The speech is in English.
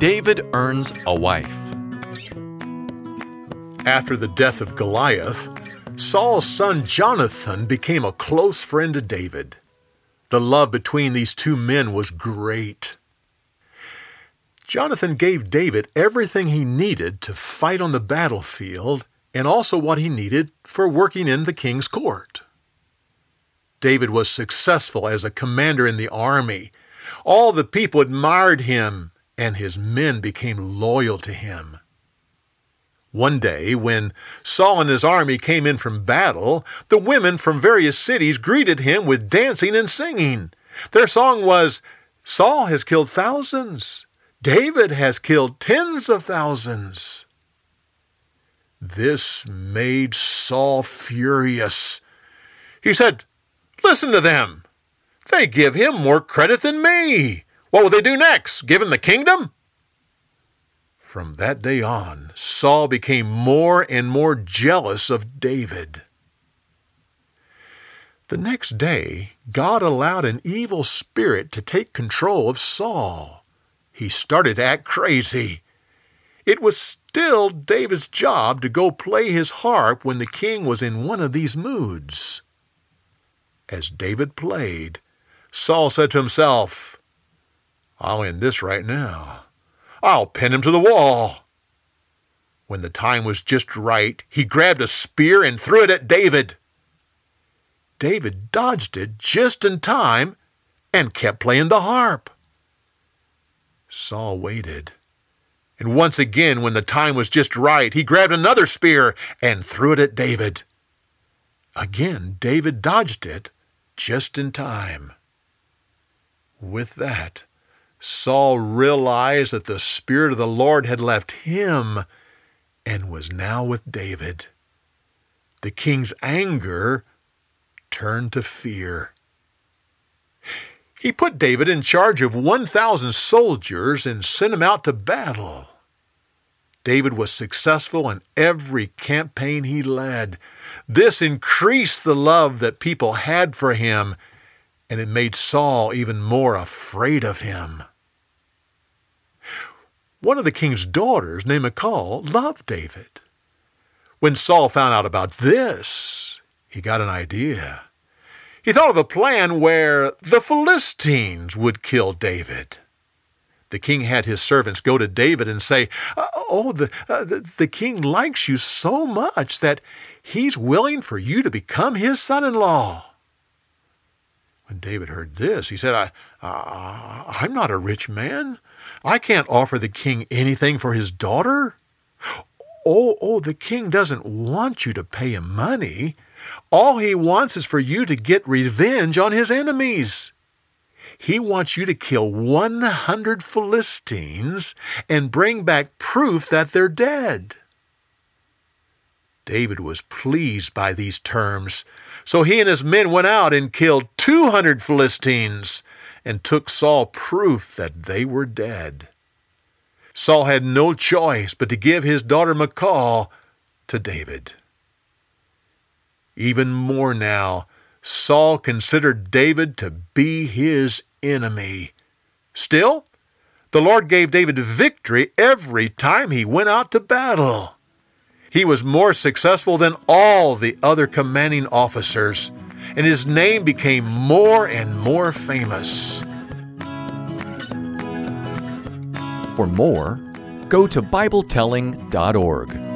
David earns a wife. After the death of Goliath, Saul's son Jonathan became a close friend to David. The love between these two men was great. Jonathan gave David everything he needed to fight on the battlefield and also what he needed for working in the king's court. David was successful as a commander in the army. All the people admired him, and his men became loyal to him. One day, when Saul and his army came in from battle, the women from various cities greeted him with dancing and singing. Their song was, Saul has killed thousands. David has killed tens of thousands. This made Saul furious. He said, Listen to them. They give him more credit than me. What will they do next? Give him the kingdom? From that day on, Saul became more and more jealous of David. The next day, God allowed an evil spirit to take control of Saul he started to act crazy. It was still David's job to go play his harp when the king was in one of these moods. As David played, Saul said to himself, I'll end this right now. I'll pin him to the wall. When the time was just right, he grabbed a spear and threw it at David. David dodged it just in time and kept playing the harp. Saul waited. And once again, when the time was just right, he grabbed another spear and threw it at David. Again, David dodged it just in time. With that, Saul realized that the Spirit of the Lord had left him and was now with David. The king's anger turned to fear. He put David in charge of 1,000 soldiers and sent him out to battle. David was successful in every campaign he led. This increased the love that people had for him, and it made Saul even more afraid of him. One of the king's daughters, named Michal, loved David. When Saul found out about this, he got an idea. He thought of a plan where the Philistines would kill David. The king had his servants go to David and say, uh, Oh, the, uh, the, the king likes you so much that he's willing for you to become his son in law. When David heard this, he said, I, uh, I'm not a rich man. I can't offer the king anything for his daughter. Oh, oh, the king doesn't want you to pay him money. All he wants is for you to get revenge on his enemies. He wants you to kill 100 Philistines and bring back proof that they're dead. David was pleased by these terms, so he and his men went out and killed 200 Philistines and took Saul proof that they were dead. Saul had no choice but to give his daughter Michal to David. Even more now, Saul considered David to be his enemy. Still, the Lord gave David victory every time he went out to battle. He was more successful than all the other commanding officers, and his name became more and more famous. For more, go to BibleTelling.org.